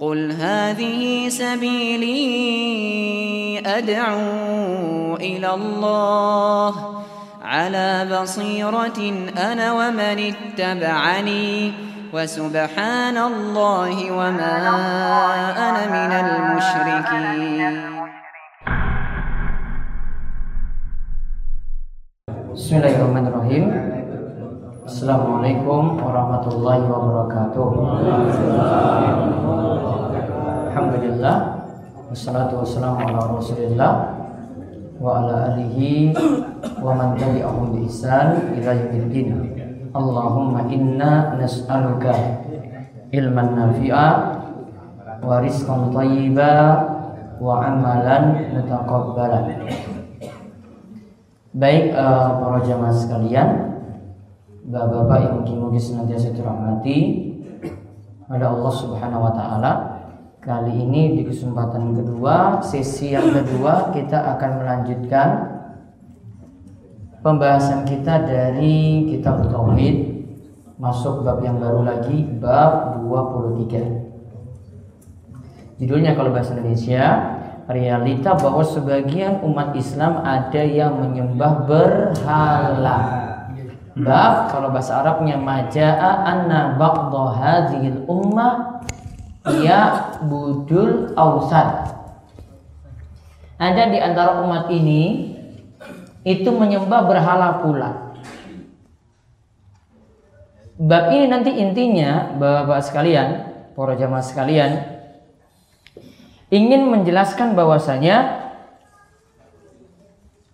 قل هذه سبيلي أدعو إلى الله على بصيرة أنا ومن اتبعني وسبحان الله وما أنا من المشركين. Bismillahirrahmanirrahim Assalamualaikum warahmatullahi wabarakatuh. Alhamdulillah Wassalatu wassalamu ala rasulillah Wa ala alihi Wa man tabi'ahum bi ihsan ila yaumiddin. Allahumma inna nas'aluka ilman nafi'a wa rizqan thayyiba wa amalan mutaqabbalan. Baik uh, para jamaah sekalian, bapak-bapak yang mungkin-mungkin senantiasa dirahmati oleh Allah Subhanahu wa taala. Kali ini di kesempatan kedua, sesi yang kedua kita akan melanjutkan pembahasan kita dari kitab tauhid masuk bab yang baru lagi bab 23. Judulnya kalau bahasa Indonesia realita bahwa sebagian umat Islam ada yang menyembah berhala. Bab kalau bahasa Arabnya majaa anna ba'dha hadhil ummah ya budul ausad. Ada di antara umat ini itu menyembah berhala pula. Bab ini nanti intinya Bapak-bapak sekalian, para jamaah sekalian, ingin menjelaskan bahwasanya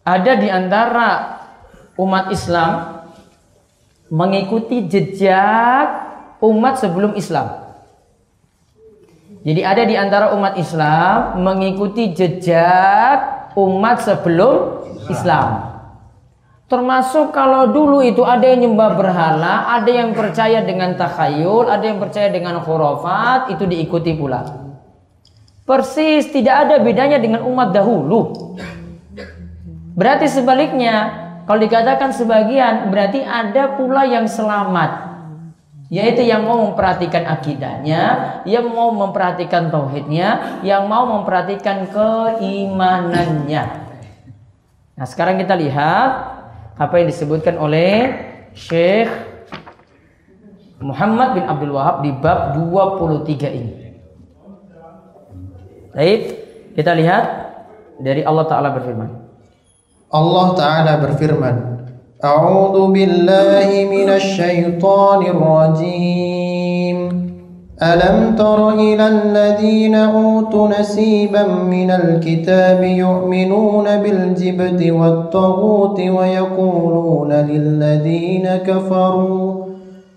ada di antara umat Islam mengikuti jejak umat sebelum Islam. Jadi ada di antara umat Islam mengikuti jejak umat sebelum Islam. Termasuk kalau dulu itu ada yang nyembah berhala, ada yang percaya dengan takhayul, ada yang percaya dengan khurafat, itu diikuti pula. Persis tidak ada bedanya dengan umat dahulu. Berarti sebaliknya, kalau dikatakan sebagian, berarti ada pula yang selamat. Yaitu yang mau memperhatikan akidahnya, yang mau memperhatikan tauhidnya, yang mau memperhatikan keimanannya. Nah sekarang kita lihat apa yang disebutkan oleh Syekh Muhammad bin Abdul Wahab di bab 23 ini. Baik, kita lihat dari Allah Ta'ala berfirman. Allah Ta'ala berfirman, A'udhu billahi minasyaitonir rajim. ألم تر إلى الذين أوتوا نسيبا من الكتاب يؤمنون بالجبت والطغوت ويقولون للذين كفروا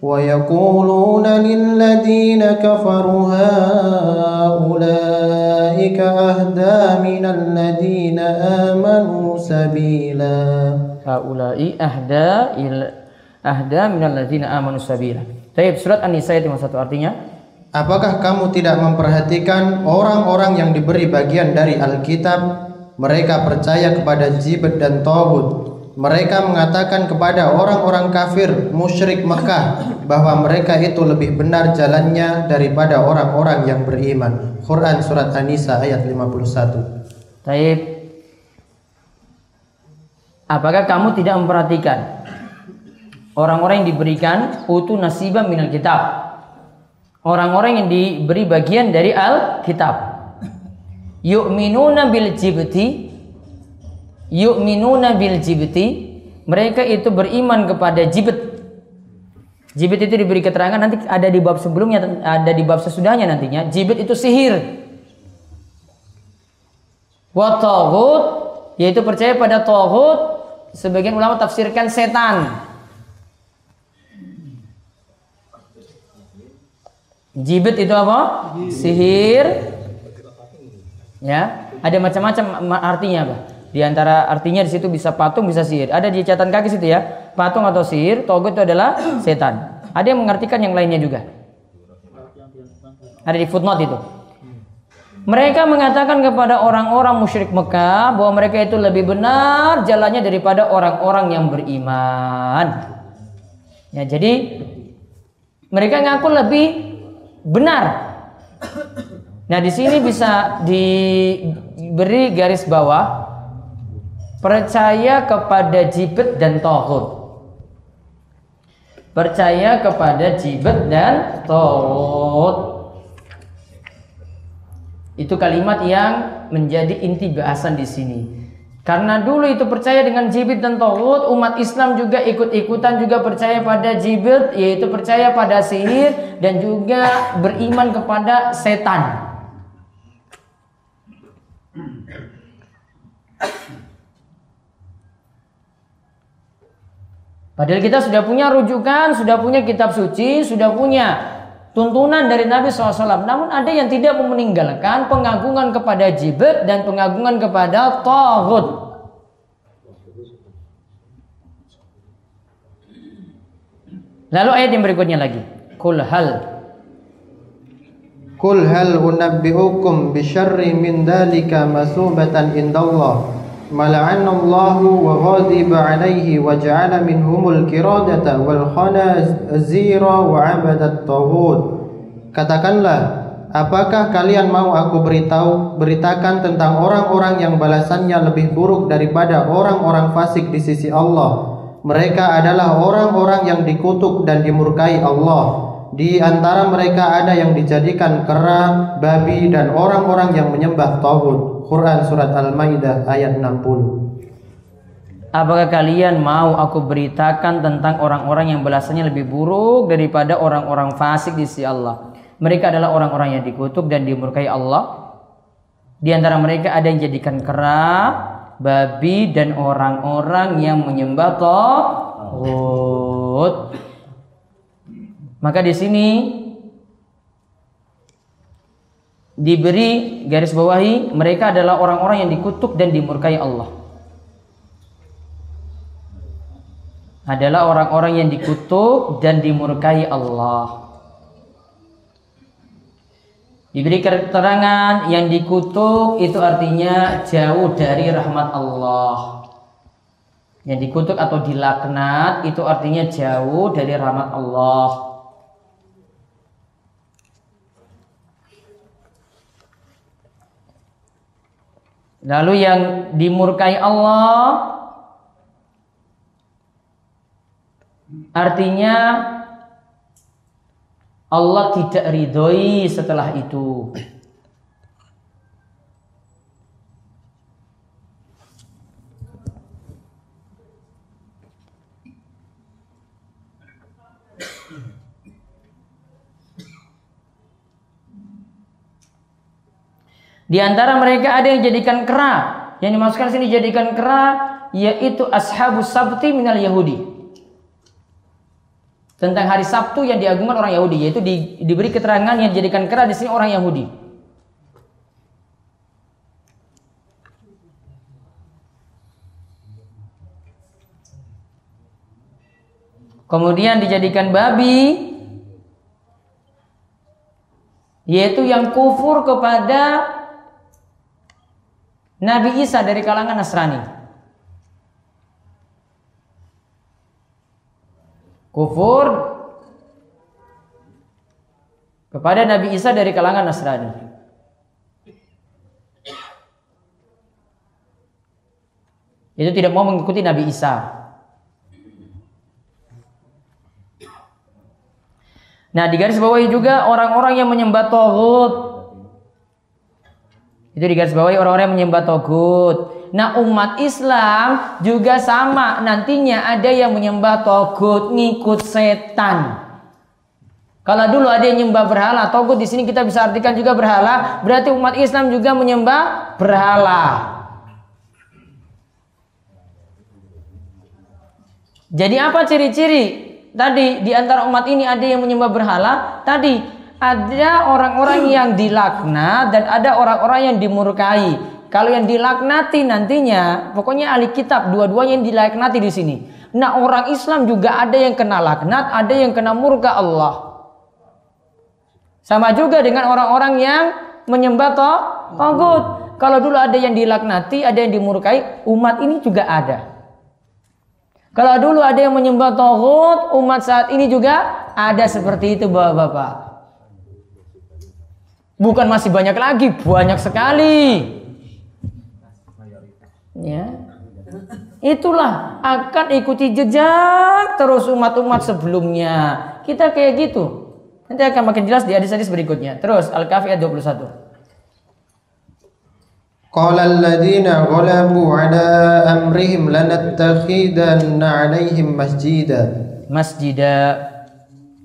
ويقولون للذين كفروا هؤلاء أهدى من الذين آمنوا سبيلا هؤلاء أهدى أهدى من الذين آمنوا سبيلا Baik, surat An-Nisa ayat 51 artinya Apakah kamu tidak memperhatikan orang-orang yang diberi bagian dari Alkitab mereka percaya kepada Jibet dan Tawud mereka mengatakan kepada orang-orang kafir musyrik Mekah bahwa mereka itu lebih benar jalannya daripada orang-orang yang beriman. Quran surat An-Nisa ayat 51. Taib. Apakah kamu tidak memperhatikan orang-orang yang diberikan utu nasibah minal kitab? Orang-orang yang diberi bagian dari Al-Kitab. Yu'minuna bil jibti yu'minuna bil jibti. Mereka itu beriman kepada jibet. Jibet itu diberi keterangan nanti ada di bab sebelumnya ada di bab sesudahnya nantinya. Jibet itu sihir. Wa taghut yaitu percaya pada taghut sebagian ulama tafsirkan setan. Jibet itu apa? Sihir. Ya ada macam-macam artinya apa di antara artinya di situ bisa patung, bisa sihir. Ada di catatan kaki situ ya. Patung atau sihir, togut itu adalah setan. Ada yang mengartikan yang lainnya juga. Ada di footnote itu. Mereka mengatakan kepada orang-orang musyrik Mekah bahwa mereka itu lebih benar jalannya daripada orang-orang yang beriman. Ya, jadi mereka ngaku lebih benar Nah, di sini bisa diberi garis bawah percaya kepada jibet dan tohut. Percaya kepada jibet dan tohut. Itu kalimat yang menjadi inti bahasan di sini. Karena dulu itu percaya dengan jibit dan tohut, umat Islam juga ikut-ikutan juga percaya pada jibit, yaitu percaya pada sihir dan juga beriman kepada setan. Padahal kita sudah punya rujukan, sudah punya kitab suci, sudah punya tuntunan dari Nabi SAW. Namun ada yang tidak meninggalkan pengagungan kepada jibet dan pengagungan kepada Tawud. Lalu ayat yang berikutnya lagi. Kul hal Kul hal unabbi'ukum bisyarri min dhalika masubatan indallah ملعن الله وغاضب عليه وجعل منهم الكرادة والخنازير وعبد الطاغوت Katakanlah, apakah kalian mau aku beritahu beritakan tentang orang-orang yang balasannya lebih buruk daripada orang-orang fasik di sisi Allah? Mereka adalah orang-orang yang dikutuk dan dimurkai Allah. Di antara mereka ada yang dijadikan kera, babi, dan orang-orang yang menyembah tauhid. Quran surat Al-Maidah ayat 60. Apakah kalian mau aku beritakan tentang orang-orang yang belasannya lebih buruk daripada orang-orang fasik di sisi Allah? Mereka adalah orang-orang yang dikutuk dan dimurkai Allah. Di antara mereka ada yang jadikan kera, babi dan orang-orang yang menyembah Tauhid. Maka di sini diberi garis bawahi mereka adalah orang-orang yang dikutuk dan dimurkai Allah. Adalah orang-orang yang dikutuk dan dimurkai Allah. Diberi keterangan yang dikutuk itu artinya jauh dari rahmat Allah. Yang dikutuk atau dilaknat itu artinya jauh dari rahmat Allah. Lalu yang dimurkai Allah artinya Allah tidak ridhoi setelah itu. Di antara mereka ada yang jadikan kera. Yang dimasukkan sini jadikan kera yaitu ashabus sabti minal Yahudi. Tentang hari Sabtu yang diagungkan orang Yahudi yaitu di, diberi keterangan yang dijadikan kera di sini orang Yahudi. Kemudian dijadikan babi yaitu yang kufur kepada Nabi Isa dari kalangan Nasrani. Kufur kepada Nabi Isa dari kalangan Nasrani. Itu tidak mau mengikuti Nabi Isa. Nah, di garis juga orang-orang yang menyembah Tauhid itu digarisbawahi orang-orang yang menyembah togut. Nah umat Islam juga sama. Nantinya ada yang menyembah togut, ngikut setan. Kalau dulu ada yang menyembah berhala, togut di sini kita bisa artikan juga berhala. Berarti umat Islam juga menyembah berhala. Jadi apa ciri-ciri? Tadi di antara umat ini ada yang menyembah berhala. Tadi ada orang-orang yang dilaknat dan ada orang-orang yang dimurkai. Kalau yang dilaknati nantinya, pokoknya ahli kitab dua-duanya yang dilaknati di sini. Nah orang Islam juga ada yang kena laknat, ada yang kena murka Allah. Sama juga dengan orang-orang yang menyembah togut. Kalau dulu ada yang dilaknati, ada yang dimurkai, umat ini juga ada. Kalau dulu ada yang menyembah togut, umat saat ini juga ada seperti itu bapak-bapak. Bukan masih banyak lagi, banyak sekali. Ya. Itulah akan ikuti jejak terus umat-umat sebelumnya. Kita kayak gitu. Nanti akan makin jelas di hadis-hadis berikutnya. Terus Al-Kahfi ayat 21. قال الذين غلبوا على أمرهم لنتخذن عليهم مسجدا Masjida.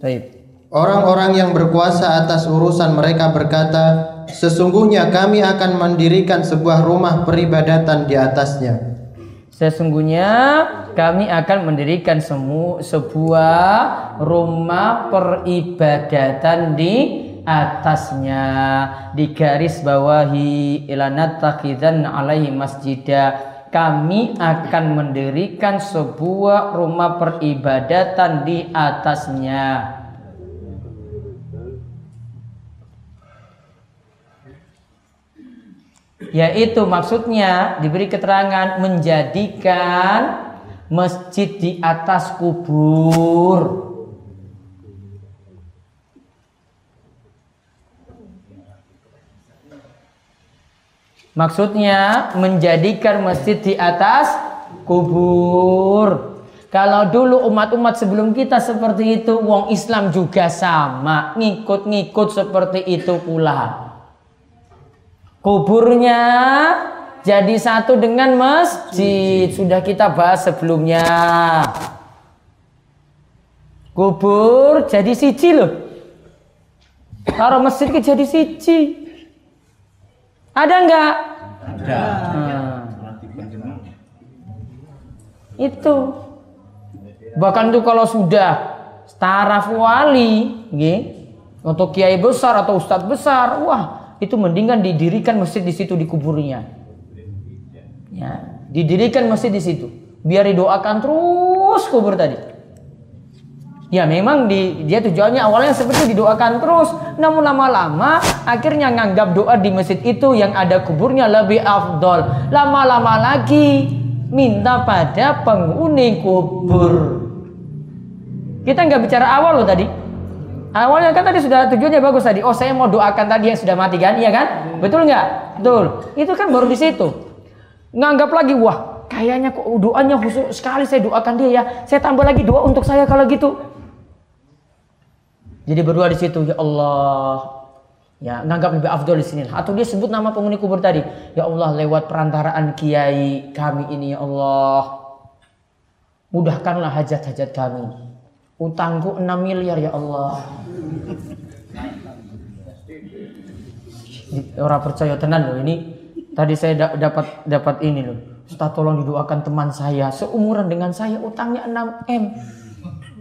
Baik. Orang-orang yang berkuasa atas urusan mereka berkata, Sesungguhnya kami akan mendirikan sebuah rumah peribadatan di atasnya. Sesungguhnya kami akan mendirikan semu, sebuah rumah peribadatan di atasnya di garis bawahi ilanat takidan alaihi masjidah kami akan mendirikan sebuah rumah peribadatan di atasnya yaitu maksudnya diberi keterangan menjadikan masjid di atas kubur Maksudnya menjadikan masjid di atas kubur. Kalau dulu umat-umat sebelum kita seperti itu, wong Islam juga sama, ngikut-ngikut seperti itu pula. Kuburnya jadi satu dengan masjid, sudah kita bahas sebelumnya. Kubur jadi siji loh. Kalau masjid jadi siji. Ada enggak? Ada. Nah. Itu. Bahkan itu kalau sudah taraf wali, nggih, untuk kiai besar atau ustadz besar, wah, itu mendingan didirikan masjid di situ di kuburnya. Ya, didirikan masjid di situ. Biar didoakan terus kubur tadi. Ya memang di, dia tujuannya awalnya seperti didoakan terus, namun lama-lama akhirnya nganggap doa di masjid itu yang ada kuburnya lebih afdol. Lama-lama lagi minta pada penghuni kubur. Kita nggak bicara awal loh tadi. Awalnya kan tadi sudah tujuannya bagus tadi. Oh saya mau doakan tadi yang sudah mati kan, iya kan? Betul nggak? Betul. Itu kan baru di situ. Nganggap lagi wah kayaknya kok doanya khusus sekali saya doakan dia ya. Saya tambah lagi doa untuk saya kalau gitu. Jadi berdoa di situ, ya Allah, ya nganggap lebih afdol di sini. Atau dia sebut nama penghuni kubur tadi, ya Allah lewat perantaraan kiai kami ini ya Allah, mudahkanlah hajat-hajat kami. Utangku 6 miliar ya Allah. Orang percaya tenan loh ini. Tadi saya dapat dapat ini loh. Ustaz tolong didoakan teman saya seumuran dengan saya utangnya 6 M.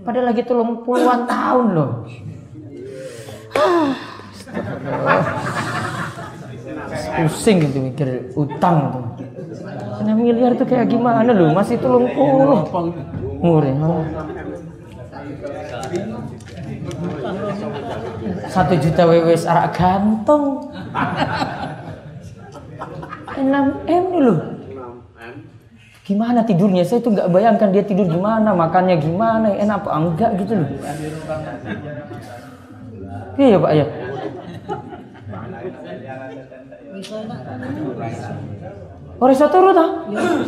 Padahal lagi tolong puluhan tahun loh. Pusing gitu mikir utang tuh. 6 miliar tuh kayak gimana loh? Masih tolong puluh. Murah. Satu juta WWS arak gantong. 6 M dulu. Gimana tidurnya? Saya tuh nggak bayangkan dia tidur gimana, makannya gimana, enak apa enggak gitu loh. Iya Pak ya. Oh rasa turun ah?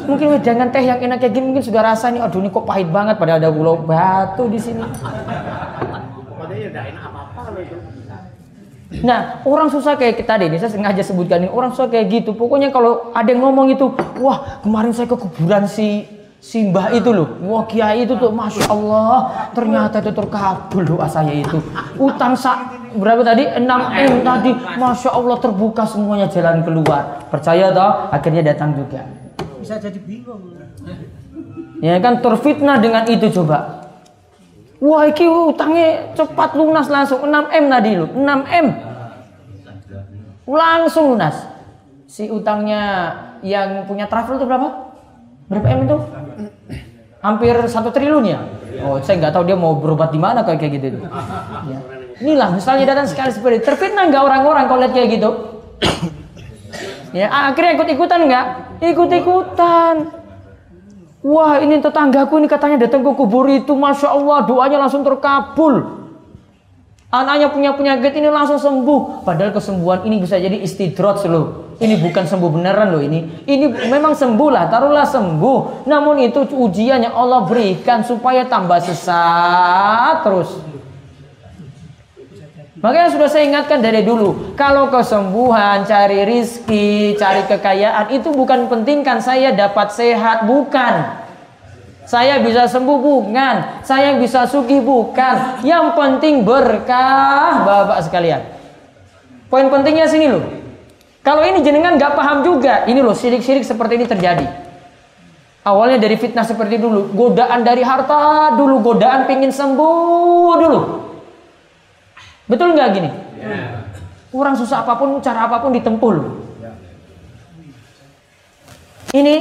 Mungkin jangan teh yang enak kayak gini mungkin sudah rasa nih. Aduh ini kok pahit banget pada ada pulau batu di sini. Nah, orang susah kayak kita deh, ini saya sengaja sebutkan ini. Orang susah kayak gitu. Pokoknya kalau ada yang ngomong itu, wah kemarin saya ke kuburan si Simbah itu loh, wah kiai itu tuh, masya Allah, ternyata itu terkabul doa saya itu. Utang sak berapa tadi? 6 m tadi, masya Allah terbuka semuanya jalan keluar. Percaya toh? Akhirnya datang juga. Bisa jadi bingung. Ya kan terfitnah dengan itu coba. Wah iki utangnya cepat lunas langsung 6 m tadi loh, 6 m. Langsung lunas. Si utangnya yang punya travel itu berapa? Berapa M itu? Hampir satu triliun ya? Oh, saya nggak tahu dia mau berobat di mana kayak gitu. Ya. Inilah misalnya datang sekali seperti terfitnah nggak orang-orang kalau lihat kayak gitu? ya akhirnya ikut ikutan nggak? Ikut ikutan. Wah ini tetanggaku ini katanya datang ke kubur itu, masya Allah doanya langsung terkabul. Anaknya punya penyakit ini langsung sembuh. Padahal kesembuhan ini bisa jadi istidrot loh. Ini bukan sembuh beneran loh ini. Ini memang sembuh lah, taruhlah sembuh. Namun itu ujiannya Allah berikan supaya tambah sesat terus. Makanya sudah saya ingatkan dari dulu, kalau kesembuhan, cari rizki, cari kekayaan itu bukan pentingkan saya dapat sehat, bukan. Saya bisa sembuh bukan, saya bisa sugih bukan. Yang penting berkah, Bapak sekalian. Poin pentingnya sini loh. Kalau ini jenengan nggak paham juga, ini loh sirik-sirik seperti ini terjadi. Awalnya dari fitnah seperti dulu, godaan dari harta dulu, godaan pingin sembuh dulu. Betul nggak gini? Ya. Orang susah apa pun, cara apa pun ditempuh Ini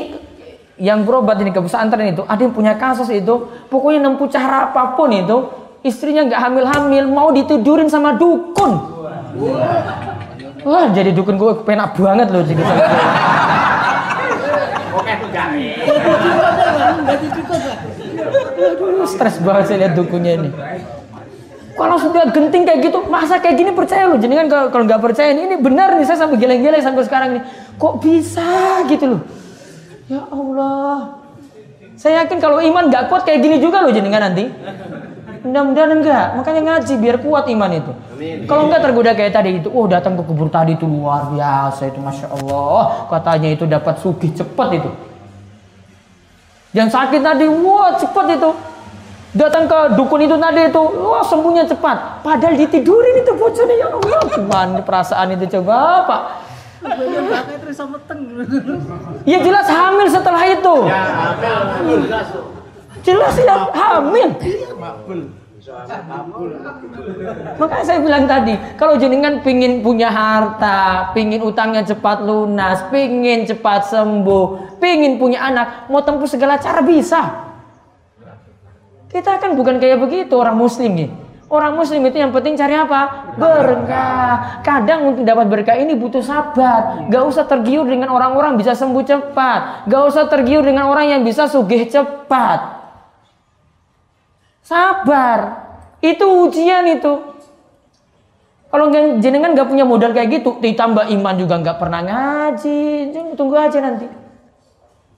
yang berobat ini ke pesantren itu ada yang punya kasus itu pokoknya nempuh cara apa pun itu istrinya nggak hamil-hamil mau ditidurin sama dukun wah jadi dukun gue penak banget loh jadi Aduh, stres banget saya lihat dukunnya ini. Kalau sudah genting kayak gitu, masa kayak gini percaya loh. Jadi kan kalau nggak percaya ini, ini benar nih saya sampai geleng-geleng sampai sekarang nih. Kok bisa gitu loh? Ya Allah. Saya yakin kalau iman nggak kuat kayak gini juga loh jenengan nanti. Mudah-mudahan enggak. Makanya ngaji biar kuat iman itu. Kalau enggak tergoda kayak tadi itu, oh datang ke kubur tadi itu luar biasa itu masya Allah. Katanya itu dapat sugih cepat itu. Yang sakit tadi, wah cepat itu. Datang ke dukun itu tadi itu, wah sembuhnya cepat. Padahal ditidurin itu bocornya ya Allah. Gimana perasaan itu coba Pak. Ya jelas hamil setelah itu. Ya, hamil. Jelas ya hamil. Makanya saya bilang tadi, kalau jenengan pingin punya harta, pingin utangnya cepat lunas, pingin cepat sembuh, pingin punya anak, mau tempuh segala cara bisa. Kita kan bukan kayak begitu orang muslim nih. Orang muslim itu yang penting cari apa? Berkah. Kadang untuk dapat berkah ini butuh sabar. Gak usah tergiur dengan orang-orang bisa sembuh cepat. Gak usah tergiur dengan orang yang bisa sugih cepat. Sabar. Itu ujian itu. Kalau jenengan gak punya modal kayak gitu, ditambah iman juga gak pernah ngaji, tunggu aja nanti.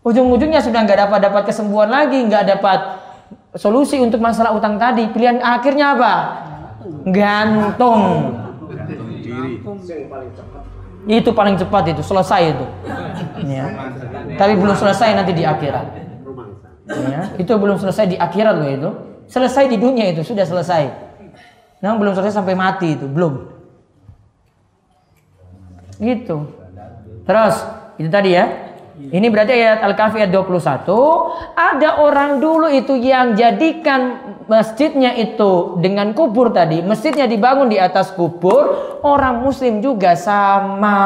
Ujung-ujungnya sudah gak dapat dapat kesembuhan lagi, gak dapat solusi untuk masalah utang tadi. Pilihan akhirnya apa? Gantung. Itu paling cepat itu, selesai itu. Ya. Tapi belum selesai nanti di akhirat. Ya. Itu belum selesai di akhirat loh itu. Selesai di dunia itu, sudah selesai. Nah, belum selesai sampai mati itu, belum. Gitu. Terus, itu tadi ya. Ini berarti ayat Al-Kahfi ayat 21. Ada orang dulu itu yang jadikan masjidnya itu dengan kubur tadi. Masjidnya dibangun di atas kubur. Orang muslim juga sama.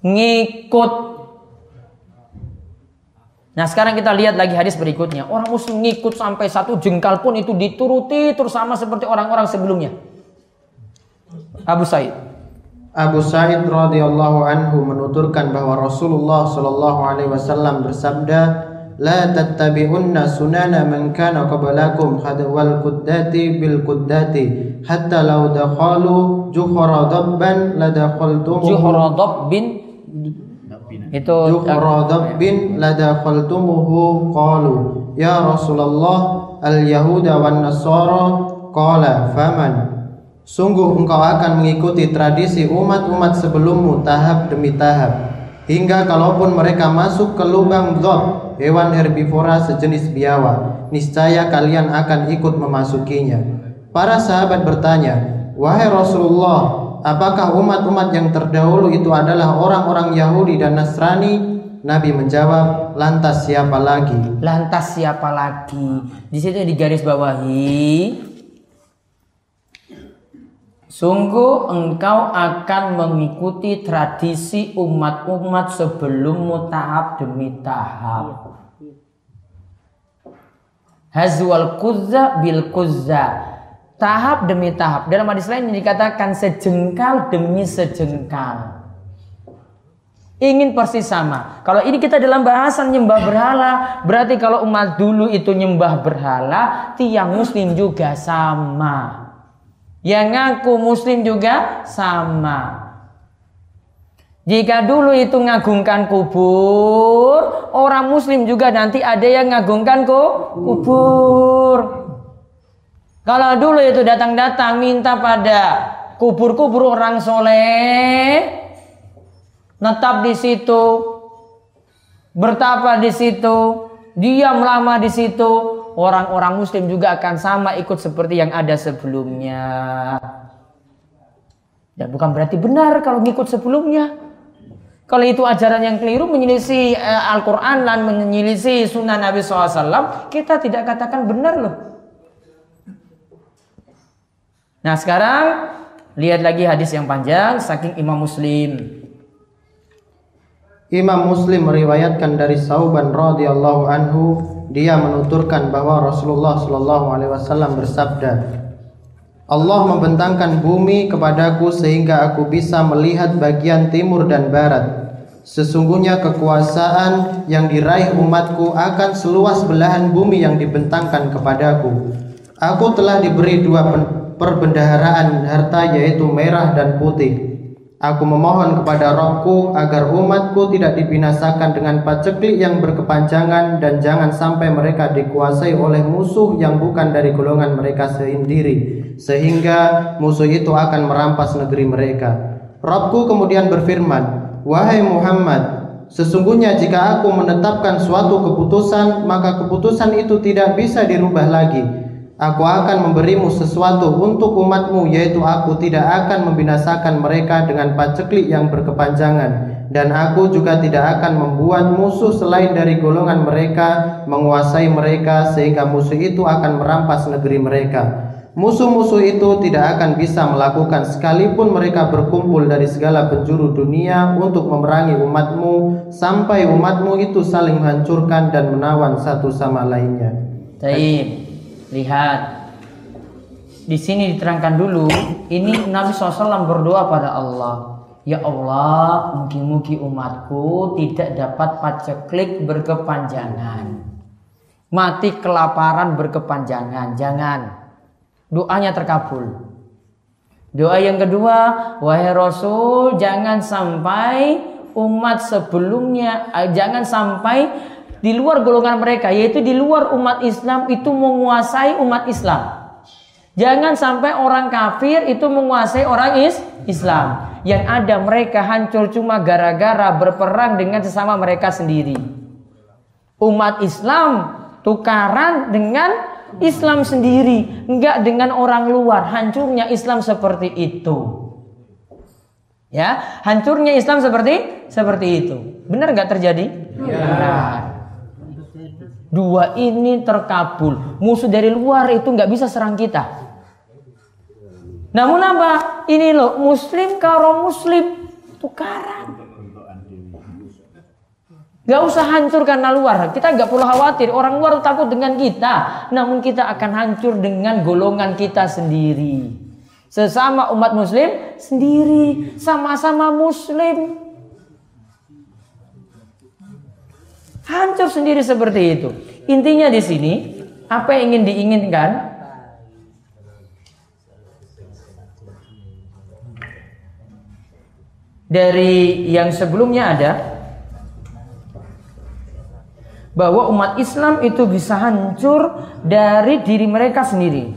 Ngikut. Nah sekarang kita lihat lagi hadis berikutnya. Orang muslim ngikut sampai satu jengkal pun itu dituruti terus sama seperti orang-orang sebelumnya. Abu Said. Abu Sa'id radhiyallahu anhu menuturkan bahwa Rasulullah sallallahu alaihi wasallam bersabda, "La tattabi'unna sunana man kana qablakum khadwal quddati bil quddati hatta law dakhalu juhra dabban la dakhaltum juhra dabbin? Itu juhra dabbin la dakhaltumuhu qalu ya Rasulullah al yahuda wan nasara qala faman Sungguh engkau akan mengikuti tradisi umat-umat sebelummu tahap demi tahap. Hingga kalaupun mereka masuk ke lubang dhob, hewan herbivora sejenis biawa, niscaya kalian akan ikut memasukinya. Para sahabat bertanya, Wahai Rasulullah, apakah umat-umat yang terdahulu itu adalah orang-orang Yahudi dan Nasrani? Nabi menjawab, lantas siapa lagi? Lantas siapa lagi? Di situ digaris bawahi Sungguh engkau akan mengikuti tradisi umat-umat sebelummu tahap demi tahap. Hazwal kuzza bil kuzza. Tahap demi tahap. Dalam hadis lain dikatakan sejengkal demi sejengkal. Ingin persis sama. Kalau ini kita dalam bahasan nyembah berhala, berarti kalau umat dulu itu nyembah berhala, tiang muslim juga sama. Yang ngaku muslim juga sama. Jika dulu itu ngagungkan kubur, orang muslim juga nanti ada yang ngagungkan kubur. Kalau dulu itu datang-datang minta pada kubur-kubur orang soleh, netap di situ, bertapa di situ, diam lama di situ, orang-orang muslim juga akan sama ikut seperti yang ada sebelumnya. Ya bukan berarti benar kalau ngikut sebelumnya. Kalau itu ajaran yang keliru menyelisih uh, Al-Quran dan menyelisih sunnah Nabi SAW, kita tidak katakan benar loh. Nah sekarang lihat lagi hadis yang panjang saking Imam Muslim. Imam Muslim meriwayatkan dari Sauban radhiyallahu anhu, dia menuturkan bahwa Rasulullah shallallahu alaihi wasallam bersabda, Allah membentangkan bumi kepadaku sehingga aku bisa melihat bagian timur dan barat. Sesungguhnya kekuasaan yang diraih umatku akan seluas belahan bumi yang dibentangkan kepadaku. Aku telah diberi dua perbendaharaan harta yaitu merah dan putih. Aku memohon kepada rohku agar umatku tidak dibinasakan dengan paceklik yang berkepanjangan dan jangan sampai mereka dikuasai oleh musuh yang bukan dari golongan mereka sendiri sehingga musuh itu akan merampas negeri mereka. Robku kemudian berfirman, Wahai Muhammad, sesungguhnya jika aku menetapkan suatu keputusan, maka keputusan itu tidak bisa dirubah lagi. Aku akan memberimu sesuatu untuk umatmu, yaitu aku tidak akan membinasakan mereka dengan paceklik yang berkepanjangan. Dan aku juga tidak akan membuat musuh selain dari golongan mereka menguasai mereka sehingga musuh itu akan merampas negeri mereka. Musuh-musuh itu tidak akan bisa melakukan sekalipun mereka berkumpul dari segala penjuru dunia untuk memerangi umatmu sampai umatmu itu saling menghancurkan dan menawan satu sama lainnya. Taib. Lihat. Di sini diterangkan dulu, ini Nabi SAW berdoa pada Allah. Ya Allah, mungkin-mungkin umatku tidak dapat paceklik berkepanjangan. Mati kelaparan berkepanjangan. Jangan doanya terkabul. Doa yang kedua, wahai Rasul, jangan sampai umat sebelumnya, eh, jangan sampai di luar golongan mereka, yaitu di luar umat Islam itu menguasai umat Islam. Jangan sampai orang kafir itu menguasai orang is Islam. Yang ada mereka hancur cuma gara-gara berperang dengan sesama mereka sendiri. Umat Islam tukaran dengan Islam sendiri, enggak dengan orang luar. Hancurnya Islam seperti itu. Ya, hancurnya Islam seperti seperti itu. Benar enggak terjadi? Ya. Benar. Dua ini terkabul. Musuh dari luar itu enggak bisa serang kita. Namun apa? Ini loh, muslim karo muslim tukaran. Gak usah hancur karena luar. Kita gak perlu khawatir. Orang luar takut dengan kita. Namun kita akan hancur dengan golongan kita sendiri. Sesama umat muslim sendiri. Sama-sama muslim. Hancur sendiri seperti itu. Intinya di sini. Apa yang ingin diinginkan? Dari yang sebelumnya ada bahwa umat Islam itu bisa hancur dari diri mereka sendiri.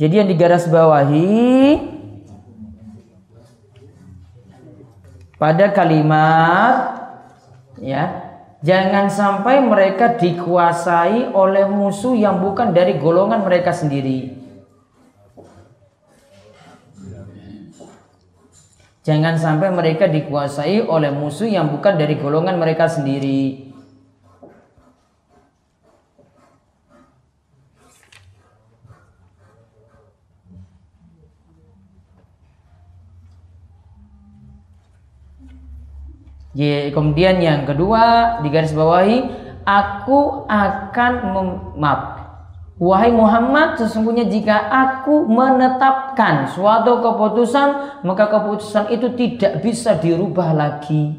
Jadi yang digaris bawahi pada kalimat ya jangan sampai mereka dikuasai oleh musuh yang bukan dari golongan mereka sendiri. Jangan sampai mereka dikuasai oleh musuh yang bukan dari golongan mereka sendiri. Kemudian yang kedua di garis bawahi aku akan maaf Wahai Muhammad, sesungguhnya jika aku menetapkan suatu keputusan, maka keputusan itu tidak bisa dirubah lagi.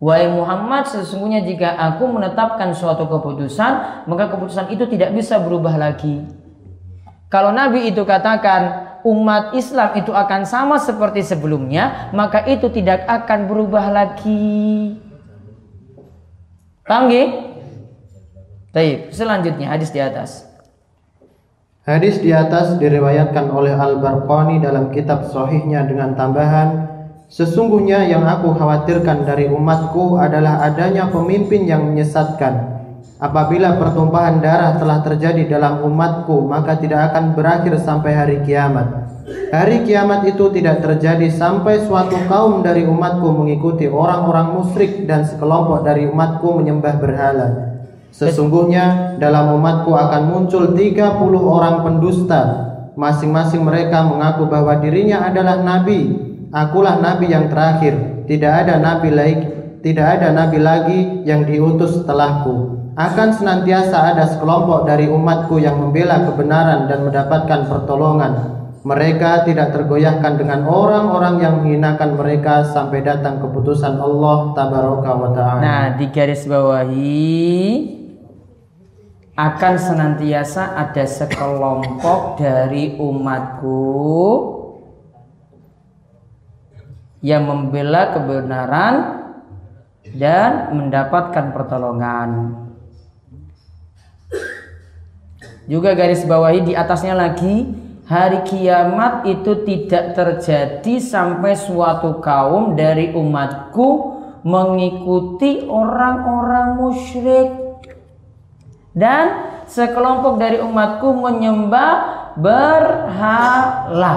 Wahai Muhammad, sesungguhnya jika aku menetapkan suatu keputusan, maka keputusan itu tidak bisa berubah lagi. Kalau Nabi itu katakan umat Islam itu akan sama seperti sebelumnya, maka itu tidak akan berubah lagi. Paham gak? Baik, selanjutnya hadis di atas. Hadis di atas diriwayatkan oleh Al-Barqani dalam kitab sahihnya dengan tambahan Sesungguhnya yang aku khawatirkan dari umatku adalah adanya pemimpin yang menyesatkan. Apabila pertumpahan darah telah terjadi dalam umatku, maka tidak akan berakhir sampai hari kiamat. Hari kiamat itu tidak terjadi sampai suatu kaum dari umatku mengikuti orang-orang musyrik dan sekelompok dari umatku menyembah berhala. Sesungguhnya dalam umatku akan muncul 30 orang pendusta. Masing-masing mereka mengaku bahwa dirinya adalah nabi Akulah nabi yang terakhir. Tidak ada nabi lagi, tidak ada nabi lagi yang diutus setelahku. Akan senantiasa ada sekelompok dari umatku yang membela kebenaran dan mendapatkan pertolongan. Mereka tidak tergoyahkan dengan orang-orang yang menghinakan mereka sampai datang keputusan Allah tabaraka wa taala. Nah, di garis bawahi akan senantiasa ada sekelompok dari umatku yang membela kebenaran dan mendapatkan pertolongan. Juga garis bawahi di atasnya lagi hari kiamat itu tidak terjadi sampai suatu kaum dari umatku mengikuti orang-orang musyrik dan sekelompok dari umatku menyembah berhala.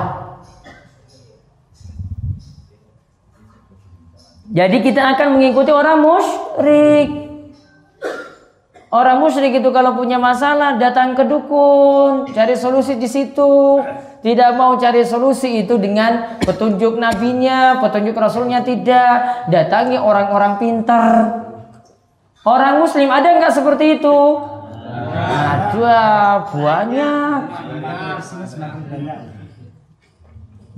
Jadi kita akan mengikuti orang musyrik. Orang musyrik itu kalau punya masalah datang ke dukun, cari solusi di situ. Tidak mau cari solusi itu dengan petunjuk nabinya, petunjuk rasulnya tidak. Datangi orang-orang pintar. Orang muslim ada nggak seperti itu? Ada banyak.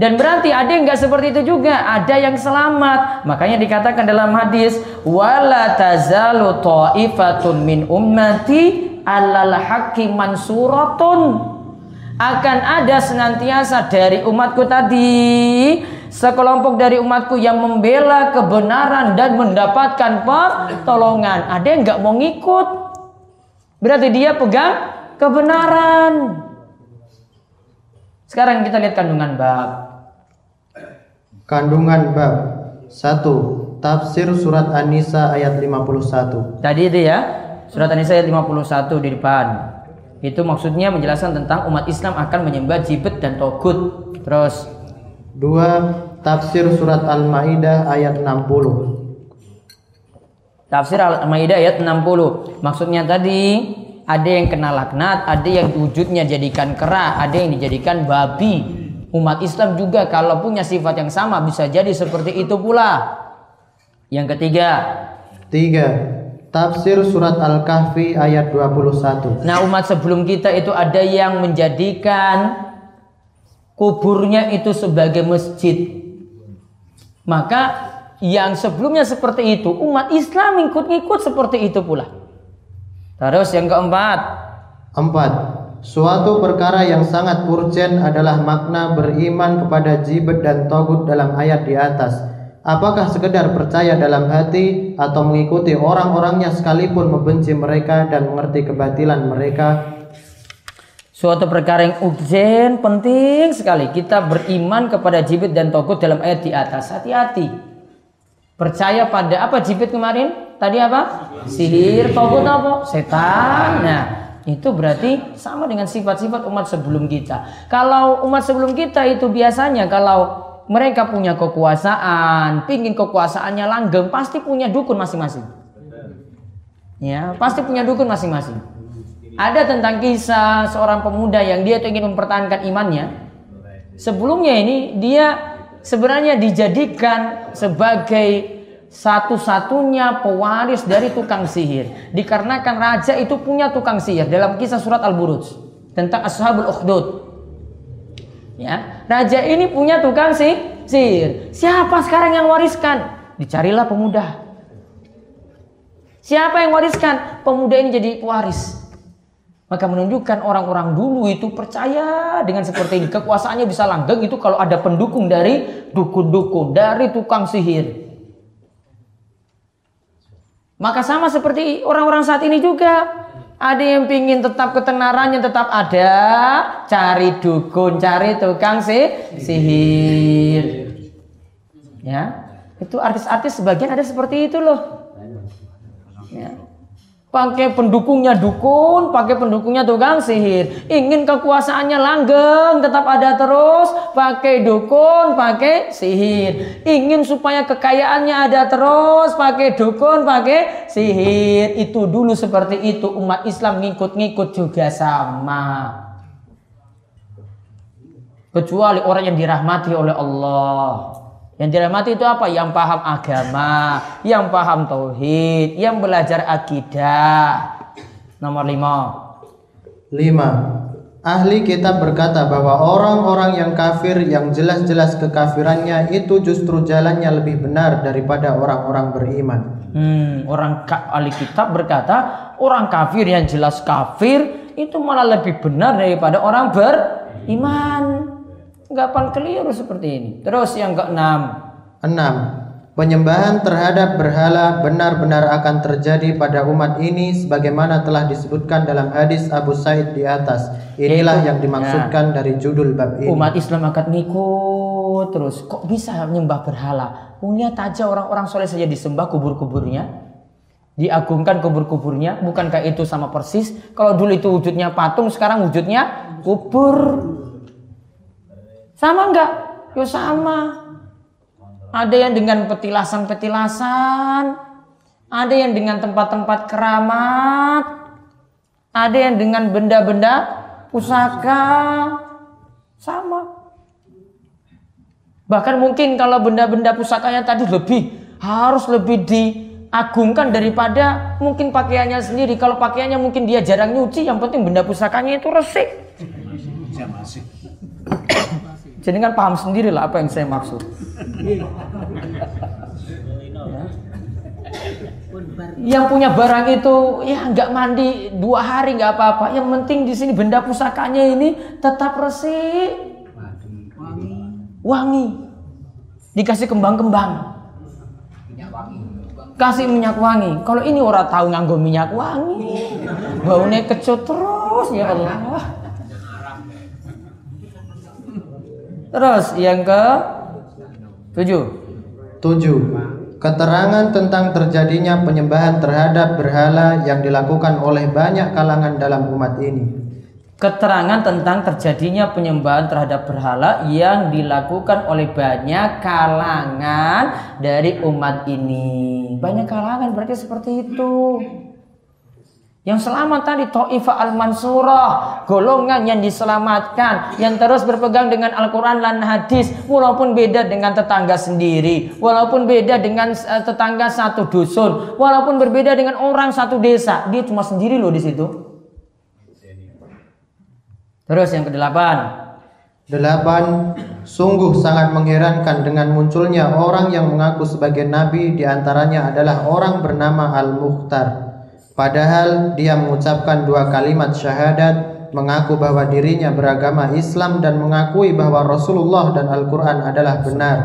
Dan berarti ada yang nggak seperti itu juga, ada yang selamat. Makanya dikatakan dalam hadis, wala tazalu ta'ifatun min ummati alal haqqi mansuratun. Akan ada senantiasa dari umatku tadi sekelompok dari umatku yang membela kebenaran dan mendapatkan pertolongan. Ada yang nggak mau ngikut. Berarti dia pegang kebenaran. Sekarang kita lihat kandungan bab. Kandungan bab 1. Tafsir surat An-Nisa ayat 51. Tadi itu ya, surat An-Nisa ayat 51 di depan. Itu maksudnya menjelaskan tentang umat Islam akan menyembah jibet dan togut. Terus 2. Tafsir surat Al-Maidah ayat 60. Tafsir Al-Maidah ayat 60. Maksudnya tadi ada yang kena laknat, ada yang wujudnya jadikan kera, ada yang dijadikan babi, Umat Islam juga kalau punya sifat yang sama bisa jadi seperti itu pula. Yang ketiga. Tiga. Tafsir surat Al-Kahfi ayat 21. Nah umat sebelum kita itu ada yang menjadikan kuburnya itu sebagai masjid. Maka yang sebelumnya seperti itu umat Islam ikut-ikut seperti itu pula. Terus yang keempat. Empat. Suatu perkara yang sangat urgen adalah makna beriman kepada jibet dan togut dalam ayat di atas. Apakah sekedar percaya dalam hati atau mengikuti orang-orangnya sekalipun membenci mereka dan mengerti kebatilan mereka? Suatu perkara yang urgen, penting sekali. Kita beriman kepada jibet dan togut dalam ayat di atas. Hati-hati. Percaya pada apa jibet kemarin? Tadi apa? Sihir, togut apa? Setan. Nah, itu berarti sama dengan sifat-sifat umat sebelum kita. Kalau umat sebelum kita itu biasanya kalau mereka punya kekuasaan, pingin kekuasaannya langgeng, pasti punya dukun masing-masing. Ya, pasti punya dukun masing-masing. Ada tentang kisah seorang pemuda yang dia ingin mempertahankan imannya. Sebelumnya ini dia sebenarnya dijadikan sebagai satu-satunya pewaris dari tukang sihir. Dikarenakan raja itu punya tukang sihir dalam kisah surat Al-Buruj tentang Ashabul Ukhdud. Ya, raja ini punya tukang sih, sihir. Siapa sekarang yang wariskan? Dicarilah pemuda. Siapa yang wariskan? Pemuda ini jadi pewaris. Maka menunjukkan orang-orang dulu itu percaya dengan seperti ini. Kekuasaannya bisa langgeng itu kalau ada pendukung dari dukun-dukun, dari tukang sihir. Maka sama seperti orang-orang saat ini juga. Ada yang pingin tetap ketenarannya tetap ada, cari dukun, cari tukang sih sihir. Ya, itu artis-artis sebagian ada seperti itu loh. Ya. Pakai pendukungnya dukun, pakai pendukungnya tukang sihir. Ingin kekuasaannya langgeng, tetap ada terus. Pakai dukun, pakai sihir. Ingin supaya kekayaannya ada terus, pakai dukun, pakai sihir. Itu dulu seperti itu. Umat Islam ngikut-ngikut juga sama. Kecuali orang yang dirahmati oleh Allah. Yang dirahmati itu apa? Yang paham agama, yang paham tauhid, yang belajar akidah. Nomor lima. Lima. Ahli kitab berkata bahwa orang-orang yang kafir yang jelas-jelas kekafirannya itu justru jalannya lebih benar daripada orang-orang beriman. Hmm, orang ahli kitab berkata orang kafir yang jelas kafir itu malah lebih benar daripada orang beriman. Gapan keliru seperti ini. Terus yang keenam. Enam. Penyembahan terhadap berhala benar-benar akan terjadi pada umat ini sebagaimana telah disebutkan dalam hadis Abu Said di atas. Inilah yang dimaksudkan ya. dari judul bab ini. Umat Islam akan ngikut terus. Kok bisa menyembah berhala? Lihat aja orang-orang soleh saja disembah kubur-kuburnya diagungkan kubur-kuburnya bukankah itu sama persis kalau dulu itu wujudnya patung sekarang wujudnya kubur sama enggak? Yo sama. Ada yang dengan petilasan-petilasan, ada yang dengan tempat-tempat keramat, ada yang dengan benda-benda pusaka. Sama. Bahkan mungkin kalau benda-benda pusakanya tadi lebih harus lebih diagungkan daripada mungkin pakaiannya sendiri. Kalau pakaiannya mungkin dia jarang nyuci, yang penting benda pusakanya itu resik. Jadi kan paham sendiri lah apa yang saya maksud. Ya. Yang punya barang itu ya nggak mandi dua hari nggak apa-apa. Yang penting di sini benda pusakanya ini tetap resik, wangi, dikasih kembang-kembang, kasih minyak wangi. Kalau ini orang tahu nganggo minyak wangi, baunya kecut terus ya Allah. Terus yang ke tujuh. Tujuh. Keterangan tentang terjadinya penyembahan terhadap berhala yang dilakukan oleh banyak kalangan dalam umat ini. Keterangan tentang terjadinya penyembahan terhadap berhala yang dilakukan oleh banyak kalangan dari umat ini. Banyak kalangan berarti seperti itu. Yang selamat tadi Ta'ifah al-Mansurah, golongan yang diselamatkan, yang terus berpegang dengan Al-Qur'an dan hadis walaupun beda dengan tetangga sendiri, walaupun beda dengan uh, tetangga satu dusun, walaupun berbeda dengan orang satu desa, dia cuma sendiri loh di situ. Terus yang kedelapan. Delapan, sungguh sangat mengherankan dengan munculnya orang yang mengaku sebagai nabi di antaranya adalah orang bernama Al-Mukhtar. Padahal dia mengucapkan dua kalimat syahadat, mengaku bahwa dirinya beragama Islam dan mengakui bahwa Rasulullah dan Al-Quran adalah benar.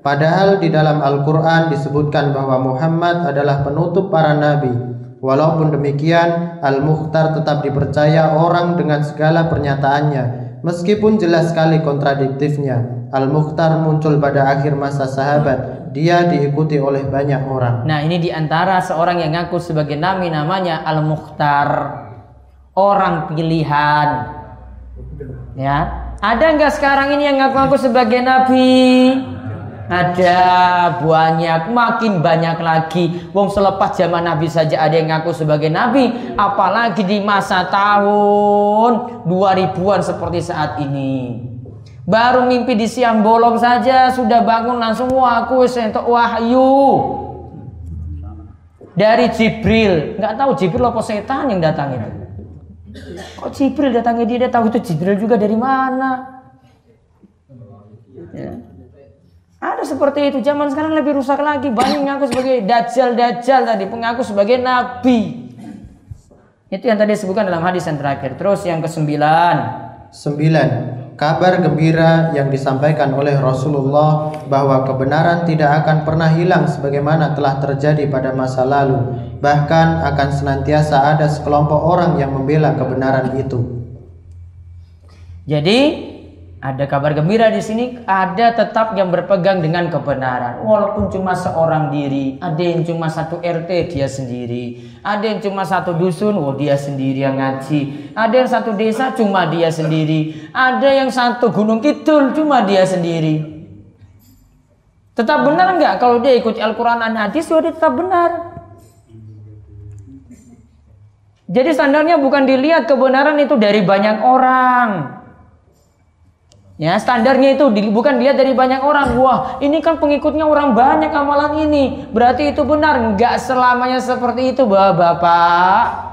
Padahal di dalam Al-Quran disebutkan bahwa Muhammad adalah penutup para nabi. Walaupun demikian, Al-Mukhtar tetap dipercaya orang dengan segala pernyataannya. Meskipun jelas sekali kontradiktifnya, Al-Mukhtar muncul pada akhir masa sahabat dia diikuti oleh banyak orang. Nah, ini di antara seorang yang ngaku sebagai nabi namanya Al-Mukhtar. Orang pilihan. Ya. Ada nggak sekarang ini yang ngaku-ngaku sebagai nabi? Ada banyak, makin banyak lagi. Wong selepas zaman Nabi saja ada yang ngaku sebagai nabi, apalagi di masa tahun 2000-an seperti saat ini. Baru mimpi di siang bolong saja sudah bangun langsung wah aku sentok wahyu dari Jibril. Nggak tahu Jibril apa setan yang datang itu. Kok Jibril datangnya dia, dia tahu itu Jibril juga dari mana? Ya. Ada seperti itu. Zaman sekarang lebih rusak lagi. Banyak ngaku sebagai dajjal dajjal tadi, pengaku sebagai nabi. Itu yang tadi disebutkan dalam hadis yang terakhir. Terus yang kesembilan. Sembilan, kabar gembira yang disampaikan oleh Rasulullah bahwa kebenaran tidak akan pernah hilang sebagaimana telah terjadi pada masa lalu. Bahkan akan senantiasa ada sekelompok orang yang membela kebenaran itu. Jadi ada kabar gembira di sini, ada tetap yang berpegang dengan kebenaran. Walaupun cuma seorang diri, ada yang cuma satu RT dia sendiri, ada yang cuma satu dusun, oh dia sendiri yang ngaji, ada yang satu desa cuma dia sendiri, ada yang satu gunung kidul cuma dia sendiri. Tetap benar nggak kalau dia ikuti Al-Quran dan hadis, oh dia tetap benar. Jadi standarnya bukan dilihat kebenaran itu dari banyak orang. Ya, standarnya itu bukan dilihat dari banyak orang. Wah, ini kan pengikutnya orang banyak amalan ini. Berarti itu benar. Enggak selamanya seperti itu, Bapak.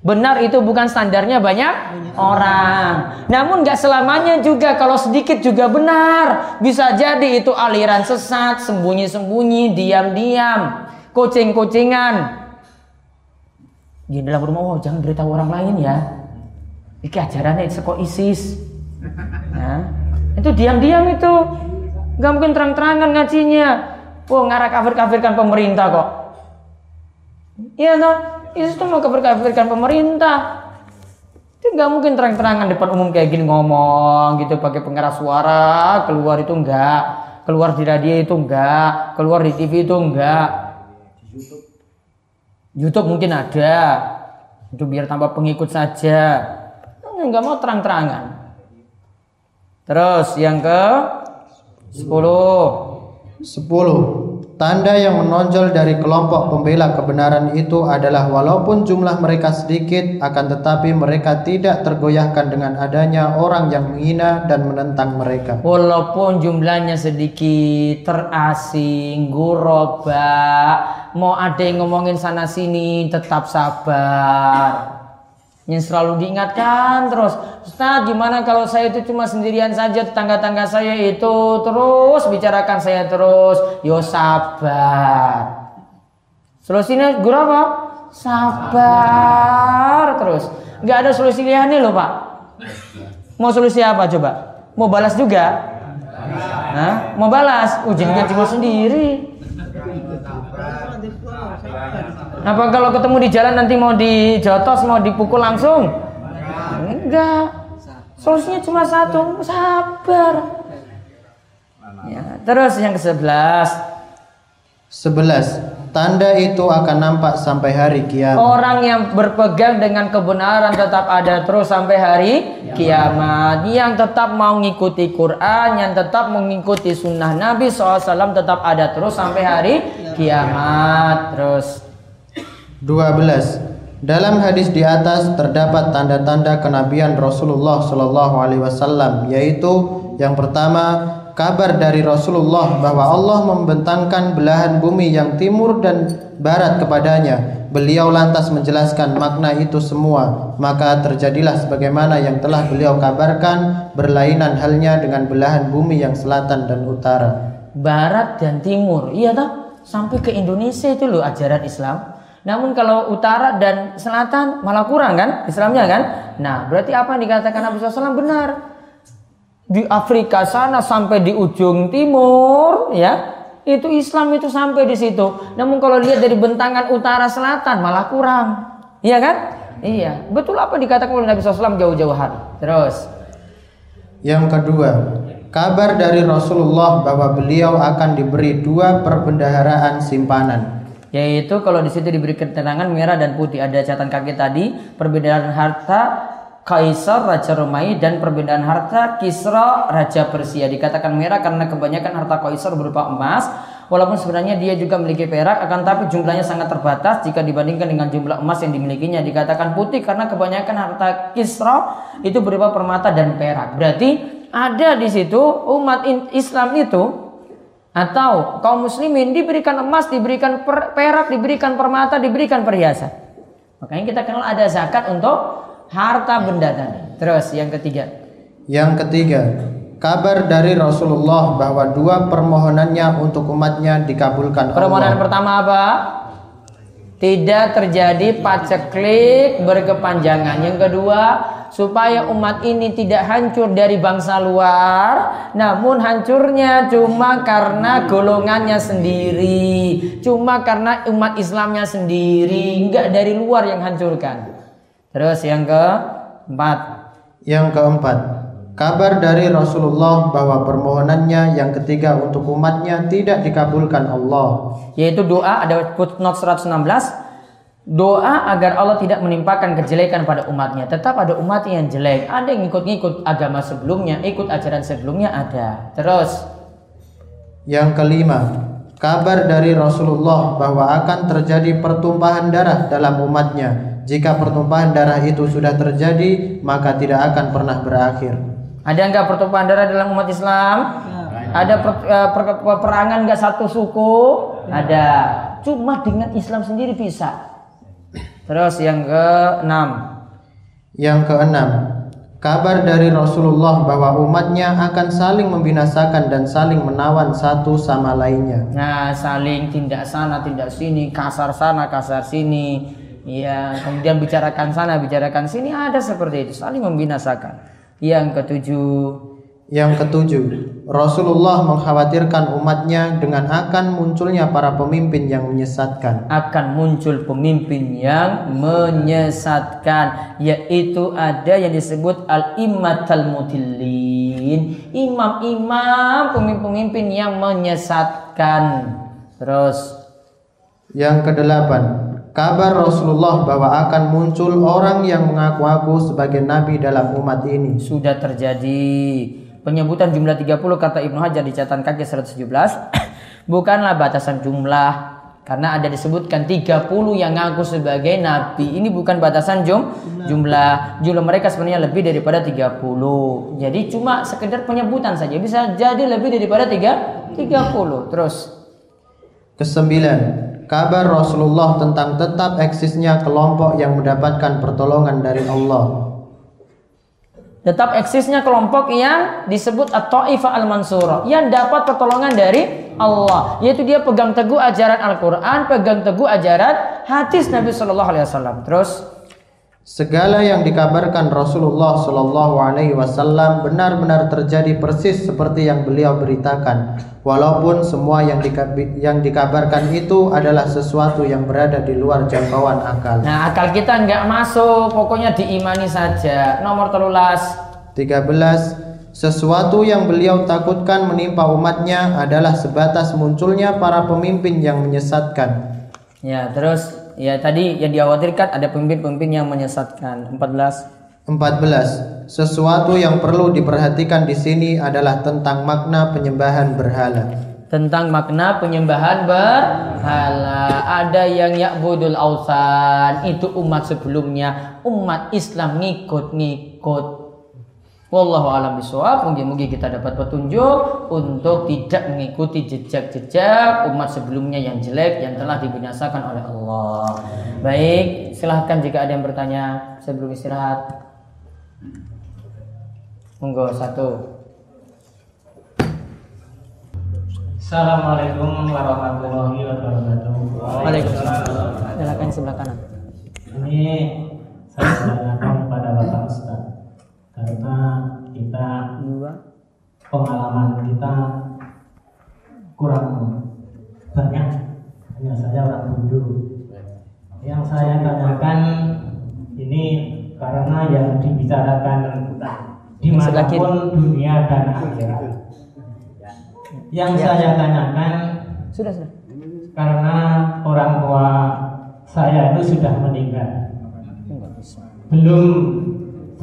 Benar itu bukan standarnya banyak orang. Namun enggak selamanya juga kalau sedikit juga benar. Bisa jadi itu aliran sesat, sembunyi-sembunyi, diam-diam, kucing-kucingan. Di dalam rumah, oh jangan beritahu orang lain ya. Iki ajarannya seko ISIS. Nah, itu diam-diam itu. Gak mungkin terang-terangan ngajinya. Oh, ngarah kafir-kafirkan pemerintah kok. Iya toh, itu tuh mau kafir-kafirkan pemerintah. Itu nggak mungkin terang-terangan depan umum kayak gini ngomong gitu pakai pengeras suara, keluar itu enggak, keluar di radio itu enggak, keluar di TV itu enggak. YouTube mungkin ada, itu biar tambah pengikut saja. Enggak mau terang-terangan. Terus yang ke 10 10. Tanda yang menonjol dari kelompok pembela kebenaran itu adalah walaupun jumlah mereka sedikit akan tetapi mereka tidak tergoyahkan dengan adanya orang yang menghina dan menentang mereka. Walaupun jumlahnya sedikit, terasing, guroba, mau ada yang ngomongin sana sini, tetap sabar. Yang selalu diingatkan terus, Ustaz gimana kalau saya itu cuma sendirian saja, tetangga-tangga saya itu terus bicarakan saya terus, yo sabar. Solusinya guru apa? Sabar terus. Nggak ada solusi liane loh pak. Mau solusi apa coba? Mau balas juga? Hah? Mau balas? Ujungnya cuma sendiri. Apa kalau ketemu di jalan nanti mau dijotos, mau dipukul langsung? Enggak. Solusinya cuma satu, sabar. Ya, terus yang ke-11. 11. Tanda itu akan nampak sampai hari kiamat. Orang yang berpegang dengan kebenaran tetap ada terus sampai hari kiamat. Yang tetap mau mengikuti Quran, yang tetap mengikuti sunnah Nabi SAW tetap ada terus sampai hari kiamat. Terus 12. Dalam hadis di atas terdapat tanda-tanda kenabian Rasulullah Shallallahu Alaihi Wasallam, yaitu yang pertama kabar dari Rasulullah bahwa Allah membentangkan belahan bumi yang timur dan barat kepadanya. Beliau lantas menjelaskan makna itu semua, maka terjadilah sebagaimana yang telah beliau kabarkan, berlainan halnya dengan belahan bumi yang selatan dan utara. barat dan timur, iya toh? Sampai ke Indonesia itu loh ajaran Islam. Namun kalau utara dan selatan malah kurang kan Islamnya kan? Nah berarti apa yang dikatakan Nabi SAW benar. Di Afrika sana sampai di ujung timur ya itu Islam itu sampai di situ. Namun kalau lihat dari bentangan utara selatan malah kurang. Iya kan? Iya. Betul apa dikatakan oleh Nabi SAW jauh-jauh hari. Terus. Yang kedua, kabar dari Rasulullah bahwa beliau akan diberi dua perbendaharaan simpanan. Yaitu kalau di situ diberi keterangan merah dan putih. Ada catatan kaki tadi perbedaan harta Kaisar Raja Romawi dan perbedaan harta Kisra Raja Persia. Dikatakan merah karena kebanyakan harta Kaisar berupa emas. Walaupun sebenarnya dia juga memiliki perak akan tapi jumlahnya sangat terbatas jika dibandingkan dengan jumlah emas yang dimilikinya. Dikatakan putih karena kebanyakan harta Kisra itu berupa permata dan perak. Berarti ada di situ umat Islam itu atau kaum muslimin diberikan emas, diberikan per- perak, diberikan permata, diberikan perhiasan. Makanya kita kenal ada zakat untuk harta benda tadi. Terus yang ketiga. Yang ketiga, kabar dari Rasulullah bahwa dua permohonannya untuk umatnya dikabulkan Permohonan Allah. pertama apa? Tidak terjadi paceklik berkepanjangan. Yang kedua, supaya umat ini tidak hancur dari bangsa luar, namun hancurnya cuma karena golongannya sendiri, cuma karena umat Islamnya sendiri, enggak dari luar yang hancurkan. Terus yang keempat, Yang keempat, kabar dari Rasulullah bahwa permohonannya yang ketiga untuk umatnya tidak dikabulkan Allah. yaitu doa ada footnote 116 Doa agar Allah tidak menimpakan kejelekan pada umatnya. Tetap ada umat yang jelek. Ada yang ikut-ikut agama sebelumnya, ikut ajaran sebelumnya ada. Terus Yang kelima, kabar dari Rasulullah bahwa akan terjadi pertumpahan darah dalam umatnya. Jika pertumpahan darah itu sudah terjadi, maka tidak akan pernah berakhir. ada nggak pertumpahan darah dalam umat Islam? Ada per- eh, per- peperangan nggak satu suku? Ada. Cuma dengan Islam sendiri bisa. Terus yang keenam. Yang keenam, kabar dari Rasulullah bahwa umatnya akan saling membinasakan dan saling menawan satu sama lainnya. Nah, saling tindak sana, tindak sini, kasar sana, kasar sini. Ya, kemudian bicarakan sana, bicarakan sini ada seperti itu, saling membinasakan. Yang ketujuh, Yang ketujuh, Rasulullah mengkhawatirkan umatnya dengan akan munculnya para pemimpin yang menyesatkan. akan muncul pemimpin yang menyesatkan yaitu ada yang disebut al-immatal mutillin imam-imam pemimpin-pemimpin yang menyesatkan terus Yang kedelapan, kabar Rasulullah bahwa akan muncul orang yang mengaku-ngaku sebagai nabi dalam umat ini. sudah terjadi penyebutan jumlah 30 kata Ibnu Hajar di catatan kaki 117 bukanlah batasan jumlah karena ada disebutkan 30 yang ngaku sebagai nabi. Ini bukan batasan jum jumlah. jumlah. Mereka sebenarnya lebih daripada 30 jadi cuma sekedar penyebutan saja bisa jadi lebih daripada 3 30 terus. Kesembilan, kabar Rasulullah tentang tetap eksisnya kelompok yang mendapatkan pertolongan dari Allah. Tetap eksisnya kelompok yang disebut at-ta'ifah al-mansurah yang dapat pertolongan dari Allah, yaitu dia pegang teguh ajaran Al-Qur'an, pegang teguh ajaran hadis Nabi Shallallahu alaihi wasallam. Terus Segala yang dikabarkan Rasulullah Shallallahu Alaihi Wasallam benar-benar terjadi persis seperti yang beliau beritakan, walaupun semua yang, dikabi- yang dikabarkan itu adalah sesuatu yang berada di luar jangkauan akal. nah akal kita nggak masuk, pokoknya diimani saja. Nomor telulas 13. Sesuatu yang beliau takutkan menimpa umatnya adalah sebatas munculnya para pemimpin yang menyesatkan. Ya, terus ya tadi yang dikhawatirkan ada pemimpin-pemimpin yang menyesatkan. 14 14. Sesuatu yang perlu diperhatikan di sini adalah tentang makna penyembahan berhala. tentang makna penyembahan berhala. Ada yang ya'budul ausan, itu umat sebelumnya, umat Islam ngikut-ngikut. Wallahu alam bisawab. Mungkin-mungkin kita dapat petunjuk untuk tidak mengikuti jejak-jejak umat sebelumnya yang jelek yang telah dibinasakan oleh Allah. Baik, silahkan jika ada yang bertanya sebelum istirahat. Monggo satu. Assalamualaikum warahmatullahi wabarakatuh. Waalaikumsalam. Silakan sebelah kanan. Ini saya tanyakan kepada Bapak Ustaz karena kita Dua. pengalaman kita kurang banyak hanya saja orang bodoh. Yang saya tanyakan ini karena yang dibicarakan di mana pun dunia dan akhirat. Yang saya tanyakan Sudah, sudah. karena orang tua saya itu sudah meninggal. Belum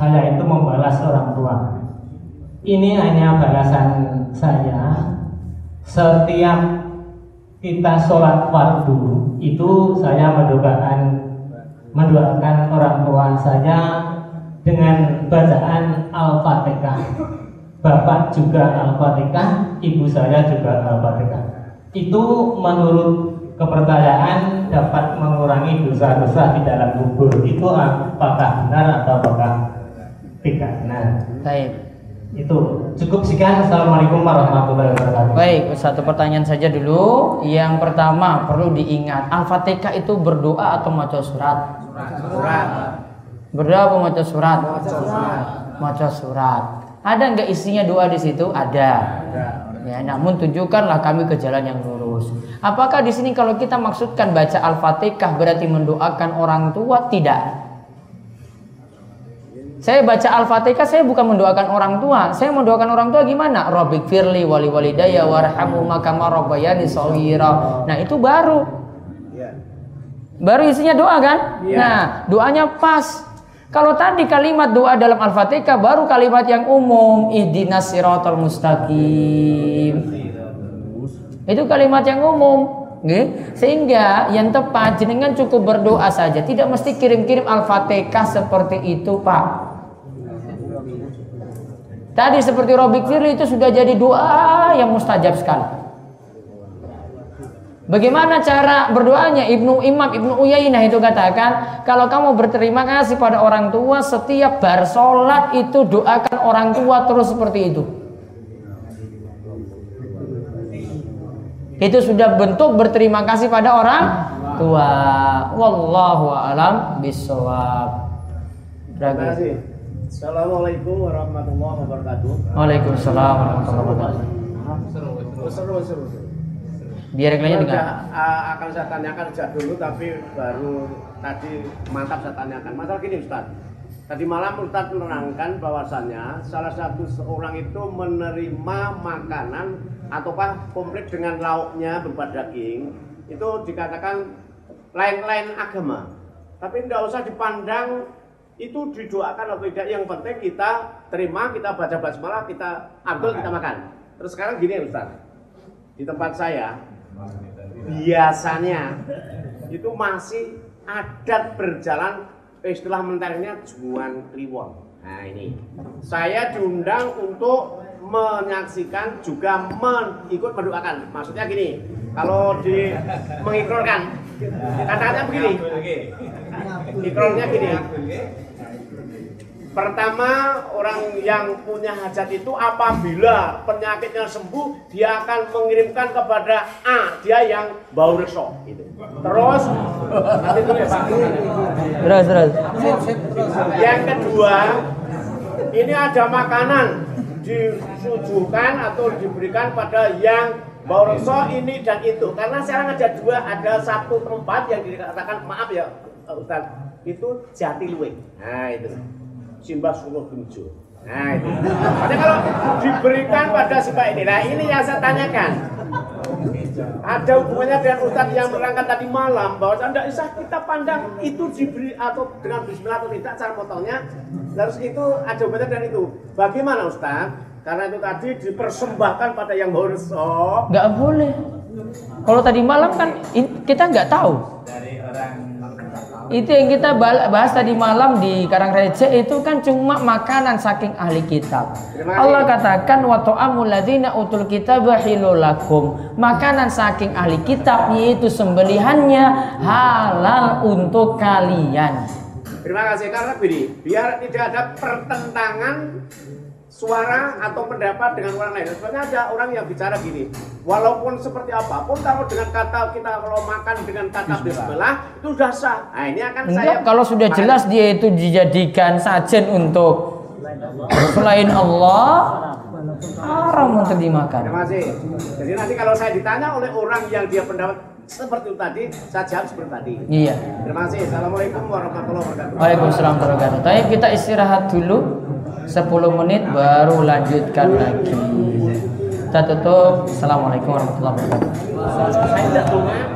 saya itu membalas orang tua. Ini hanya balasan saya setiap kita sholat fardu itu saya mendoakan mendoakan orang tua saya dengan bacaan al-fatihah. Bapak juga al-fatihah, ibu saya juga al-fatihah. Itu menurut kepercayaan dapat mengurangi dosa-dosa di dalam kubur. Itu apakah benar atau apakah tidak benar? Baik. Itu cukup sekian. Assalamualaikum warahmatullahi wabarakatuh. Baik, satu pertanyaan saja dulu. Yang pertama perlu diingat, Al-Fatihah itu berdoa atau maca surat? Surat. Berdoa atau maca surat? Surat. Maca surat. Ada nggak isinya doa di situ? Ada. Ya, namun tunjukkanlah kami ke jalan yang lurus. Apakah di sini kalau kita maksudkan baca Al-Fatihah berarti mendoakan orang tua? Tidak. Saya baca Al-Fatihah saya bukan mendoakan orang tua. Saya mendoakan orang tua gimana? Rabbik firli wali walidayya warhamhuma kama rabbayani shaghira. Nah, itu baru. Baru isinya doa kan? Nah, doanya pas. Kalau tadi kalimat doa dalam Al-Fatihah baru kalimat yang umum, ihdinas siratal mustaqim. Itu kalimat yang umum. Sehingga yang tepat jenengan cukup berdoa saja, tidak mesti kirim-kirim Al-Fatihah seperti itu, Pak. Tadi seperti Robik Firli itu sudah jadi doa yang mustajab sekali. Bagaimana cara berdoanya? Ibnu Imam Ibnu Uyainah itu katakan, kalau kamu berterima kasih pada orang tua setiap bar sholat itu doakan orang tua terus seperti itu. Itu sudah bentuk berterima kasih pada orang tua. Wallahu a'lam bishawab. Terima kasih. Assalamualaikum warahmatullahi wabarakatuh. Waalaikumsalam warahmatullahi wabarakatuh. Biar Udah, dengar. uh, akan saya tanyakan sejak dulu tapi baru tadi mantap saya tanyakan. Masalah gini Ustaz. Tadi malam Ustaz menerangkan bahwasannya salah satu seorang itu menerima makanan ataukah komplit dengan lauknya berupa daging itu dikatakan lain-lain agama. Tapi tidak usah dipandang itu didoakan atau tidak. Yang penting kita terima, kita baca basmalah, kita ambil, kita makan. Terus sekarang gini ya Ustaz. Di tempat saya biasanya itu masih adat berjalan istilah menternya juan kliwon. Nah ini saya diundang untuk menyaksikan juga men, ikut mendoakan. Maksudnya gini, kalau di mengikrorkan kata-katanya begini. Ikrornya gini. Pertama, orang yang punya hajat itu apabila penyakitnya sembuh, dia akan mengirimkan kepada A, dia yang bau reso. Gitu. Terus, nanti dulu ya Pak. Terus terus. Yang kedua, ini ada makanan disuguhkan atau diberikan pada yang bau reso ini dan itu. Karena sekarang ada dua, ada satu tempat yang dikatakan maaf ya Ustaz, itu Jatiluwe. Nah itu. Simbah Solo Gunjo. Nah itu. Jadi kalau diberikan pada Simbah ini, nah ini yang saya tanyakan. Ada hubungannya dengan Ustadz yang menerangkan tadi malam bahwa tidak bisa kita pandang itu diberi atau dengan Bismillah atau tidak cara potongnya. Terus itu ada hubungannya dengan itu. Bagaimana Ustadz? Karena itu tadi dipersembahkan pada yang horso. Nggak boleh. Kalau tadi malam kan kita nggak tahu. Itu yang kita bahas tadi malam di Karang Receh itu kan cuma makanan saking ahli kitab. Allah katakan wa ta'amul ladzina utul kitaba hilul lakum. Makanan saking ahli kitab yaitu sembelihannya halal untuk kalian. Terima kasih karena begini, biar tidak ada pertentangan suara atau pendapat dengan orang lain. Sebenarnya ada orang yang bicara gini, walaupun seperti apa pun kalau dengan kata kita kalau makan dengan kata bismillah itu sudah sah. Nah ini akan saya Enggak, kalau sudah jelas dia itu dijadikan sajen untuk selain Allah, haram untuk dimakan. Terima kasih. Jadi nanti kalau saya ditanya oleh orang yang dia pendapat seperti itu tadi, saya jawab seperti tadi. Iya. Terima kasih. Assalamualaikum warahmatullahi wabarakatuh. Waalaikumsalam warahmatullahi wabarakatuh. Tapi kita istirahat dulu 10 menit baru lanjutkan lagi. Kita tutup. Assalamualaikum warahmatullahi wabarakatuh.